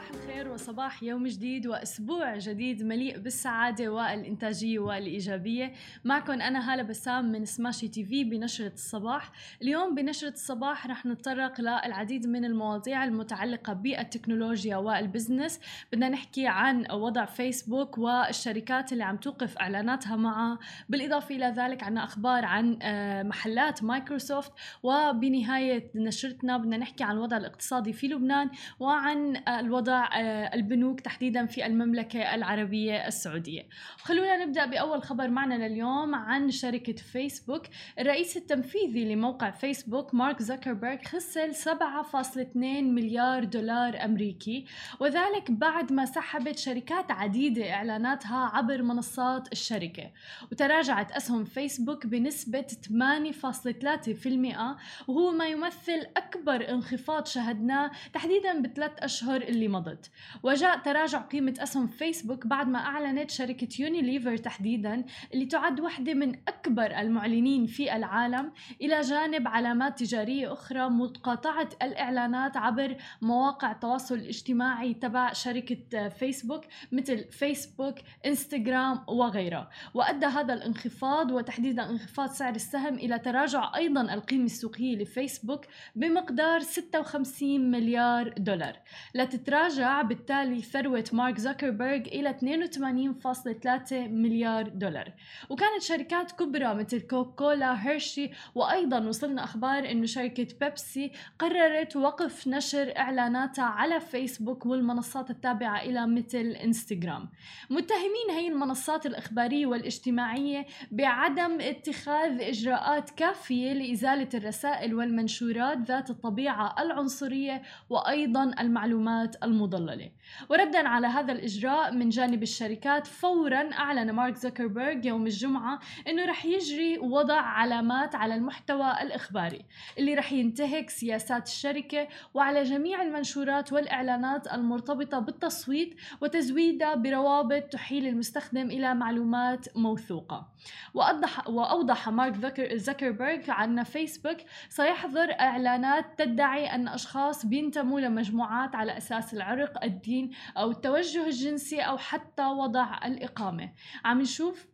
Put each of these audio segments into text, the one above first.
صباح الخير وصباح يوم جديد وأسبوع جديد مليء بالسعادة والإنتاجية والإيجابية. معكم أنا هالة بسام من سماشي تي في بنشرة الصباح. اليوم بنشرة الصباح رح نتطرق للعديد من المواضيع المتعلقة بالتكنولوجيا وال business. بدنا نحكي عن وضع فيسبوك والشركات اللي عم توقف إعلاناتها معها. بالإضافة إلى ذلك عنا أخبار عن آه، محلات مايكروسوفت. وبنهاية نشرتنا بدنا نحكي عن الوضع الاقتصادي في لبنان وعن الوضع آه، البنوك تحديدا في المملكة العربية السعودية. خلونا نبدأ بأول خبر معنا لليوم عن شركة فيسبوك. الرئيس التنفيذي لموقع فيسبوك مارك زكربيرغ خسر 7.2 مليار دولار أمريكي وذلك بعد ما سحبت شركات عديدة إعلاناتها عبر منصات الشركة. وتراجعت أسهم فيسبوك بنسبة 8.3% وهو ما يمثل أكبر انخفاض شهدناه تحديدا بثلاث أشهر اللي مضت. وجاء تراجع قيمة أسهم فيسبوك بعد ما أعلنت شركة يونيليفر تحديدا اللي تعد واحدة من أكبر المعلنين في العالم إلى جانب علامات تجارية أخرى مقاطعة الإعلانات عبر مواقع التواصل الاجتماعي تبع شركة فيسبوك مثل فيسبوك إنستغرام وغيرها. وأدى هذا الانخفاض وتحديدا انخفاض سعر السهم إلى تراجع أيضا القيمة السوقية لفيسبوك بمقدار 56 مليار دولار. لتتراجع بالتالي ثروة مارك زوكربيرغ إلى 82.3 مليار دولار. وكانت شركات كبرى مثل كوكولا هيرشي وأيضا وصلنا أخبار أنه شركة بيبسي قررت وقف نشر إعلاناتها على فيسبوك والمنصات التابعة إلى مثل إنستغرام. متهمين هي المنصات الإخبارية والاجتماعية بعدم اتخاذ إجراءات كافية لإزالة الرسائل والمنشورات ذات الطبيعة العنصرية وأيضا المعلومات المضللة. وردا على هذا الإجراء من جانب الشركات فورا أعلن مارك زوكربيرغ يوم الجمعة أنه رح يجري وضع علامات على المحتوى الإخباري اللي رح ينتهك سياسات الشركة وعلى جميع المنشورات والإعلانات المرتبطة بالتصويت وتزويدها بروابط تحيل المستخدم إلى معلومات موثوقة. وأوضح, وأوضح مارك زكربيرغ أن فيسبوك سيحظر إعلانات تدعي أن أشخاص بينتموا لمجموعات على أساس العرق الدين أو التوجه الجنسي أو حتى وضع الإقامة. عم نشوف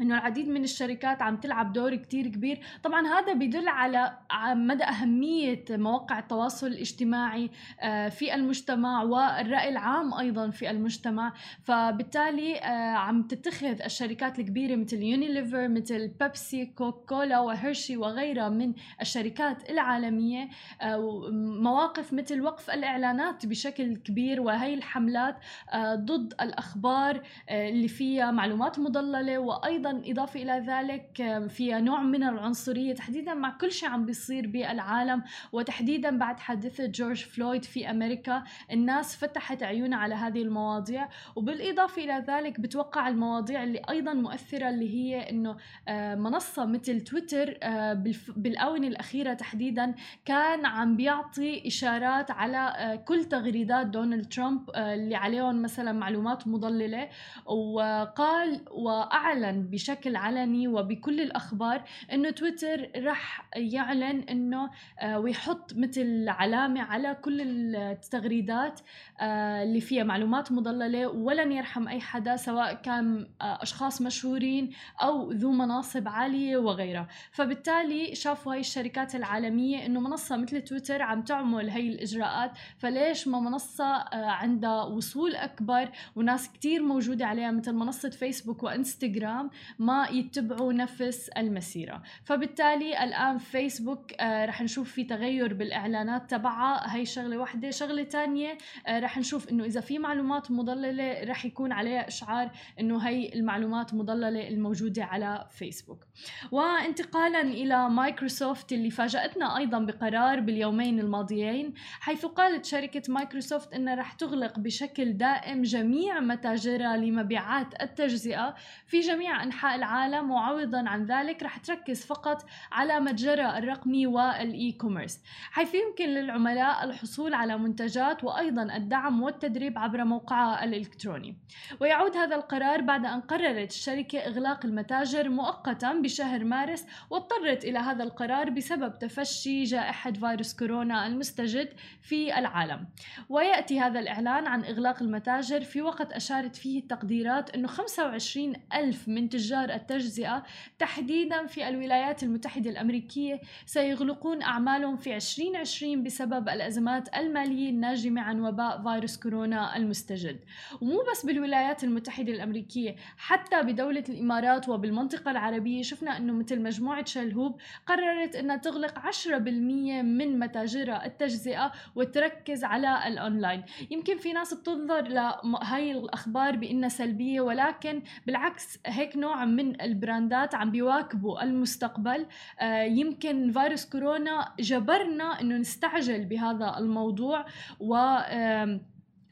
إنه العديد من الشركات عم تلعب دور كتير كبير. طبعا هذا بيدل على مدى أهمية مواقع التواصل الاجتماعي آه، في المجتمع والرأي العام أيضا في المجتمع. فبالتالي آه، عم تتخذ الشركات الكبيرة مثل يونيليفر مثل بيبسي كوكولا وهيرشي وغيرها من الشركات العالمية. آه، مواقف مثل وقف الإعلانات بشكل كبير وهي الحملات ضد الأخبار اللي فيها معلومات مضللة وأيضا إضافة إلى ذلك فيها نوع من العنصرية تحديدا مع كل شيء عم بيصير بالعالم وتحديدا بعد حادثة جورج فلويد في أمريكا الناس فتحت عيونها على هذه المواضيع. وبالإضافة إلى ذلك بتوقع المواضيع اللي أيضا مؤثرة اللي هي إنه آه، منصة مثل تويتر آه، بالآونة الأخيرة تحديدا كان عم بيعطي إشارات على آه، كل تغريدات دونالد ترامب اللي عليهم مثلا معلومات مضللة. وقال وأعلن بشكل علني وبكل الأخبار إنه تويتر رح يعلن إنه آه، ويحط مثل علامة على كل التغريدات آه، اللي فيها معلومات مضللة ولن يرحم أي حدا سواء كان آه، أشخاص مشهورين أو ذو مناصب عالية وغيرها. فبالتالي شافوا هاي الشركات العالمية إنه منصة مثل تويتر عم تعمل هي الإجراءات فليش ما منصة عندها وصول أكبر وناس كتير موجودة عليها مثل منصة فيسبوك وإنستغرام ما يتبعوا نفس المسيرة. فبالتالي الآن فيسبوك آه رح نشوف في تغير بالإعلانات تبعها. هي شغلة واحدة شغلة تانية آه رح نشوف إنه إذا في معلومات مضللة رح يكون عليها إشعار إنه هي المعلومات مضللة الموجودة على فيسبوك وانتقالا إلى مايكروسوفت اللي فاجأتنا أيضا بقرار باليومين الماضيين حيث قالت شركة مايكروسوفت إنها رح تغلق بشكل دائم جميع متاجرها لمبيعات التجزئة في جميع أنحاء العالم وعوضا عن ذلك رح تركز فقط على متجرها الرقمي وال e-commerce حيث يمكن للعملاء الحصول على منتجات وأيضا الدعم والتدريب عبر موقعها الإلكتروني. ويعود هذا القرار بعد أن قررت الشركة إغلاق المتاجر مؤقتا بشهر مارس واضطرت إلى هذا القرار بسبب تفشي جائحة فيروس كورونا المستجد في العالم. ويأتي هذا الإعلان عن إغلاق المتاجر في وقت أشارت فيه التقديرات أنه 25 ألف من تجار التجزئة تحديدا في الولايات المتحدة الأمريكية سيغلقون أعمالهم في 2020 بسبب الأزمات المالية الناجمة عن وباء فيروس كورونا المستجد. ومو بس بالولايات المتحدة الأمريكية حتى بدولة الإمارات وبالمنطقة العربية شفنا أنه مثل مجموعة شلهوب قررت أنها تغلق 10% من متاجرها التجزئة وتركز على الأونلاين. يمكن في ناس بتنظر لهاي الأخبار بأنها سلبية ولكن بالعكس هيك نوع من البراندات عم بيواكبوا المستقبل. آه، يمكن فيروس كورونا جبرنا إنه نستعجل بهذا الموضوع و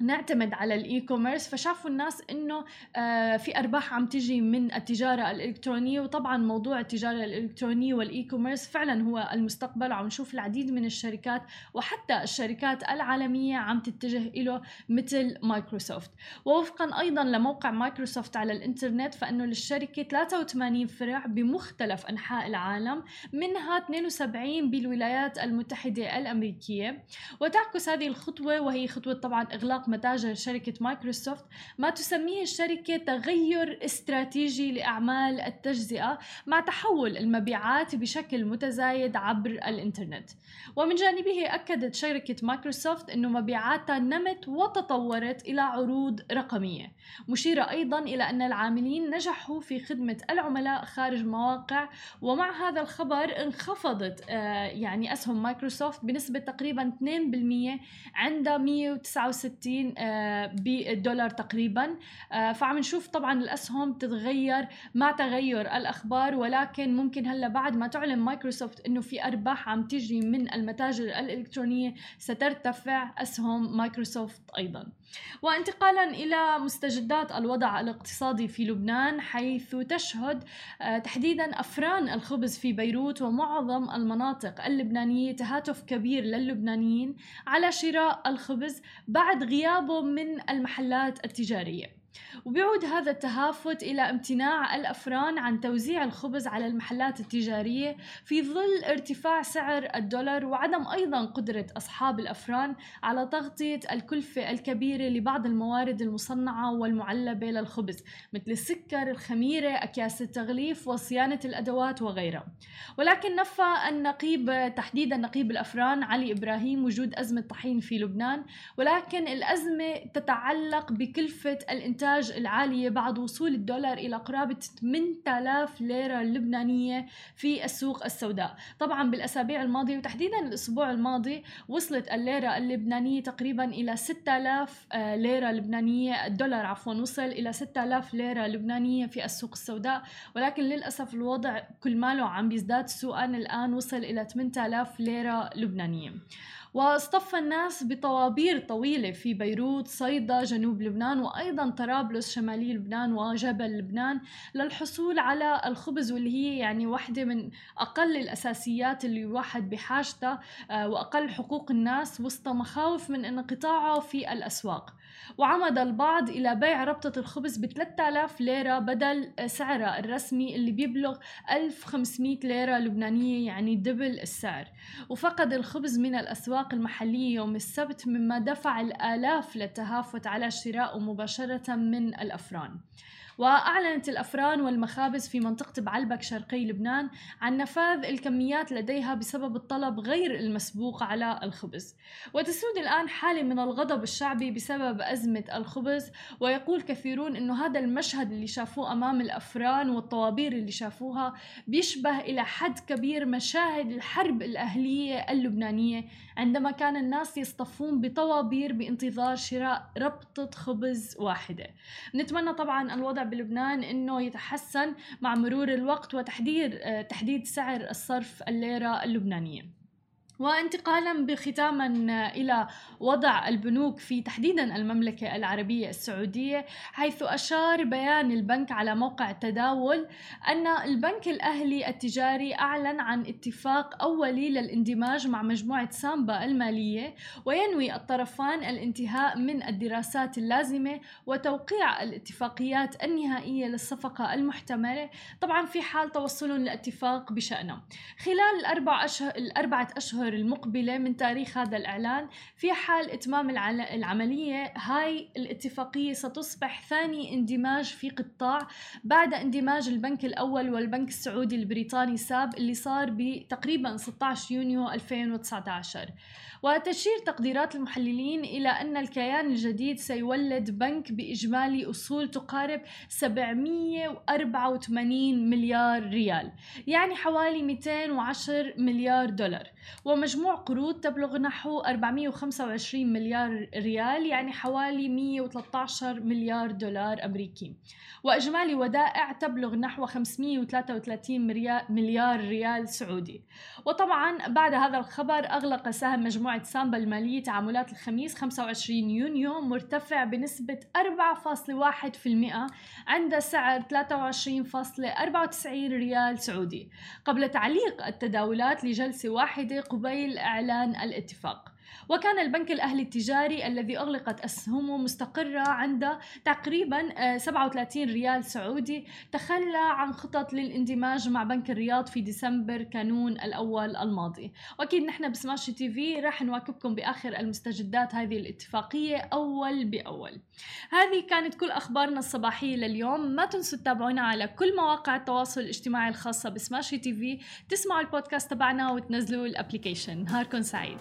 نعتمد على ال e-commerce فشافوا الناس إنه آه، في أرباح عم تجي من التجارة الإلكترونية وطبعا موضوع التجارة الإلكترونية وال e-commerce فعلا هو المستقبل وعم نشوف العديد من الشركات وحتى الشركات العالمية عم تتجه له مثل مايكروسوفت. ووفقا أيضا لموقع مايكروسوفت على الإنترنت فإنه للشركة 83 فرع بمختلف أنحاء العالم منها 72 بالولايات المتحدة الأمريكية. وتعكس هذه الخطوة وهي خطوة طبعا إغلاق متاجر شركة مايكروسوفت ما تسميه الشركة تغير استراتيجي لأعمال التجزئة مع تحول المبيعات بشكل متزايد عبر الإنترنت. ومن جانبه أكدت شركة مايكروسوفت أن مبيعاتها نمت وتطورت إلى عروض رقمية. مشيرة أيضا إلى أن العاملين نجحوا في خدمة العملاء خارج مواقع ومع هذا الخبر انخفضت آه، يعني أسهم مايكروسوفت بنسبة تقريبا 2% عند 169 30 آه، بالدولار تقريبا. آه، فعم نشوف طبعا الأسهم تتغير مع تغير الأخبار ولكن ممكن هلأ بعد ما تعلن مايكروسوفت إنه في أرباح عم تجي من المتاجر الإلكترونية سترتفع أسهم مايكروسوفت أيضا. وانتقالا إلى مستجدات الوضع الاقتصادي في لبنان حيث تشهد آه، تحديدا أفران الخبز في بيروت ومعظم المناطق اللبنانية تهافت كبير للبنانيين على شراء الخبز بعد غيابه من المحلات التجارية. وبيعود هذا التهافت إلى امتناع الأفران عن توزيع الخبز على المحلات التجارية في ظل ارتفاع سعر الدولار وعدم أيضا قدرة أصحاب الأفران على تغطية الكلفة الكبيرة لبعض الموارد المصنعة والمعلبة للخبز مثل السكر، الخميرة، أكياس التغليف وصيانة الأدوات وغيرها. ولكن نفى النقيب تحديدا نقيب الأفران علي إبراهيم وجود أزمة طحين في لبنان ولكن الأزمة تتعلق بكلفة الإنتاج الإنتاج العالية بعد وصول الدولار إلى قرابة 8000 ليرة لبنانية في السوق السوداء. طبعا بالأسابيع الماضية وتحديدا الأسبوع الماضي وصلت الليرة اللبنانية تقريبا إلى 6000 آه، ليرة لبنانية الدولار عفوا وصل إلى 6000 ليرة لبنانية في السوق السوداء. ولكن للأسف الوضع كل ماله عم بيزداد سوءا الآن وصل إلى 8000 ليرة لبنانية. واصطف الناس بطوابير طويلة في بيروت صيدا جنوب لبنان وأيضا طرابلس شمالي لبنان وجبل لبنان للحصول على الخبز واللي هي يعني واحدة من أقل الأساسيات اللي الواحد بحاجتها آه، وأقل حقوق الناس وسط مخاوف من انقطاعه في الأسواق. وعمد البعض إلى بيع ربطة الخبز ب 3000 ليرة بدل سعرها الرسمي اللي بيبلغ 1500 ليرة لبنانية يعني دبل السعر. وفقد الخبز من الأسواق المحلية يوم السبت مما دفع الآلاف للتهافت على شرائه مباشرة من الأفران. وأعلنت الأفران والمخابز في منطقة بعلبك شرقي لبنان عن نفاذ الكميات لديها بسبب الطلب غير المسبوق على الخبز. وتسود الآن حالة من الغضب الشعبي بسبب أزمة الخبز ويقول كثيرون أنه هذا المشهد اللي شافوه أمام الأفران والطوابير اللي شافوها بيشبه إلى حد كبير مشاهد الحرب الأهلية اللبنانية عندما كان الناس يصطفون بطوابير بانتظار شراء ربطة خبز واحدة. نتمنى طبعا الوضع بلبنان إنه يتحسن مع مرور الوقت وتحديد تحديد سعر الصرف الليرة اللبنانية. وانتقالا بختاما إلى وضع البنوك في تحديدا المملكة العربية السعودية حيث أشار بيان البنك على موقع التداول أن البنك الأهلي التجاري أعلن عن اتفاق أولي للاندماج مع مجموعة سامبا المالية وينوي الطرفان الانتهاء من الدراسات اللازمة وتوقيع الاتفاقيات النهائية للصفقة المحتملة طبعا في حال توصلهم لاتفاق بشأنه. خلال الأربع اشهر الأربعة أشهر الأشهر المقبلة من تاريخ هذا الإعلان في حال إتمام العملية هاي الاتفاقية ستصبح ثاني اندماج في قطاع بعد اندماج البنك الأول والبنك السعودي البريطاني ساب اللي صار بتقريبا 16 يونيو 2019 وتشير تقديرات المحللين إلى أن الكيان الجديد سيولد بنك بإجمالي أصول تقارب 784 مليار ريال يعني حوالي 210 مليار دولار. ومجموع قروض تبلغ نحو 425 مليار ريال يعني حوالي 113 مليار دولار أمريكي. وإجمالي ودائع تبلغ نحو 533 مليار ريال سعودي. وطبعا بعد هذا الخبر أغلق سهم مجموعة سامبا المالية تعاملات الخميس 25 يونيو مرتفع بنسبة 4.1% عند سعر 23.94 ريال سعودي. قبل تعليق التداولات لجلسة واحدة قبيل إعلان الاتفاق. وكان البنك الأهلي التجاري الذي أغلقت أسهمه مستقرة عند تقريبا 37 آه، ريال سعودي. تخلى عن خطط للاندماج مع بنك الرياض في ديسمبر كانون الأول الماضي. وأكيد نحن بسماشي تي في راح نواكبكم بآخر المستجدات هذه الاتفاقية أول بأول. هذه كانت كل أخبارنا الصباحية لليوم. ما تنسوا تتابعونا على كل مواقع التواصل الاجتماعي الخاصة ب Smashi TV. تسمعوا البودكاست تبعنا وتنزلوا ال application. نهاركم سعيد.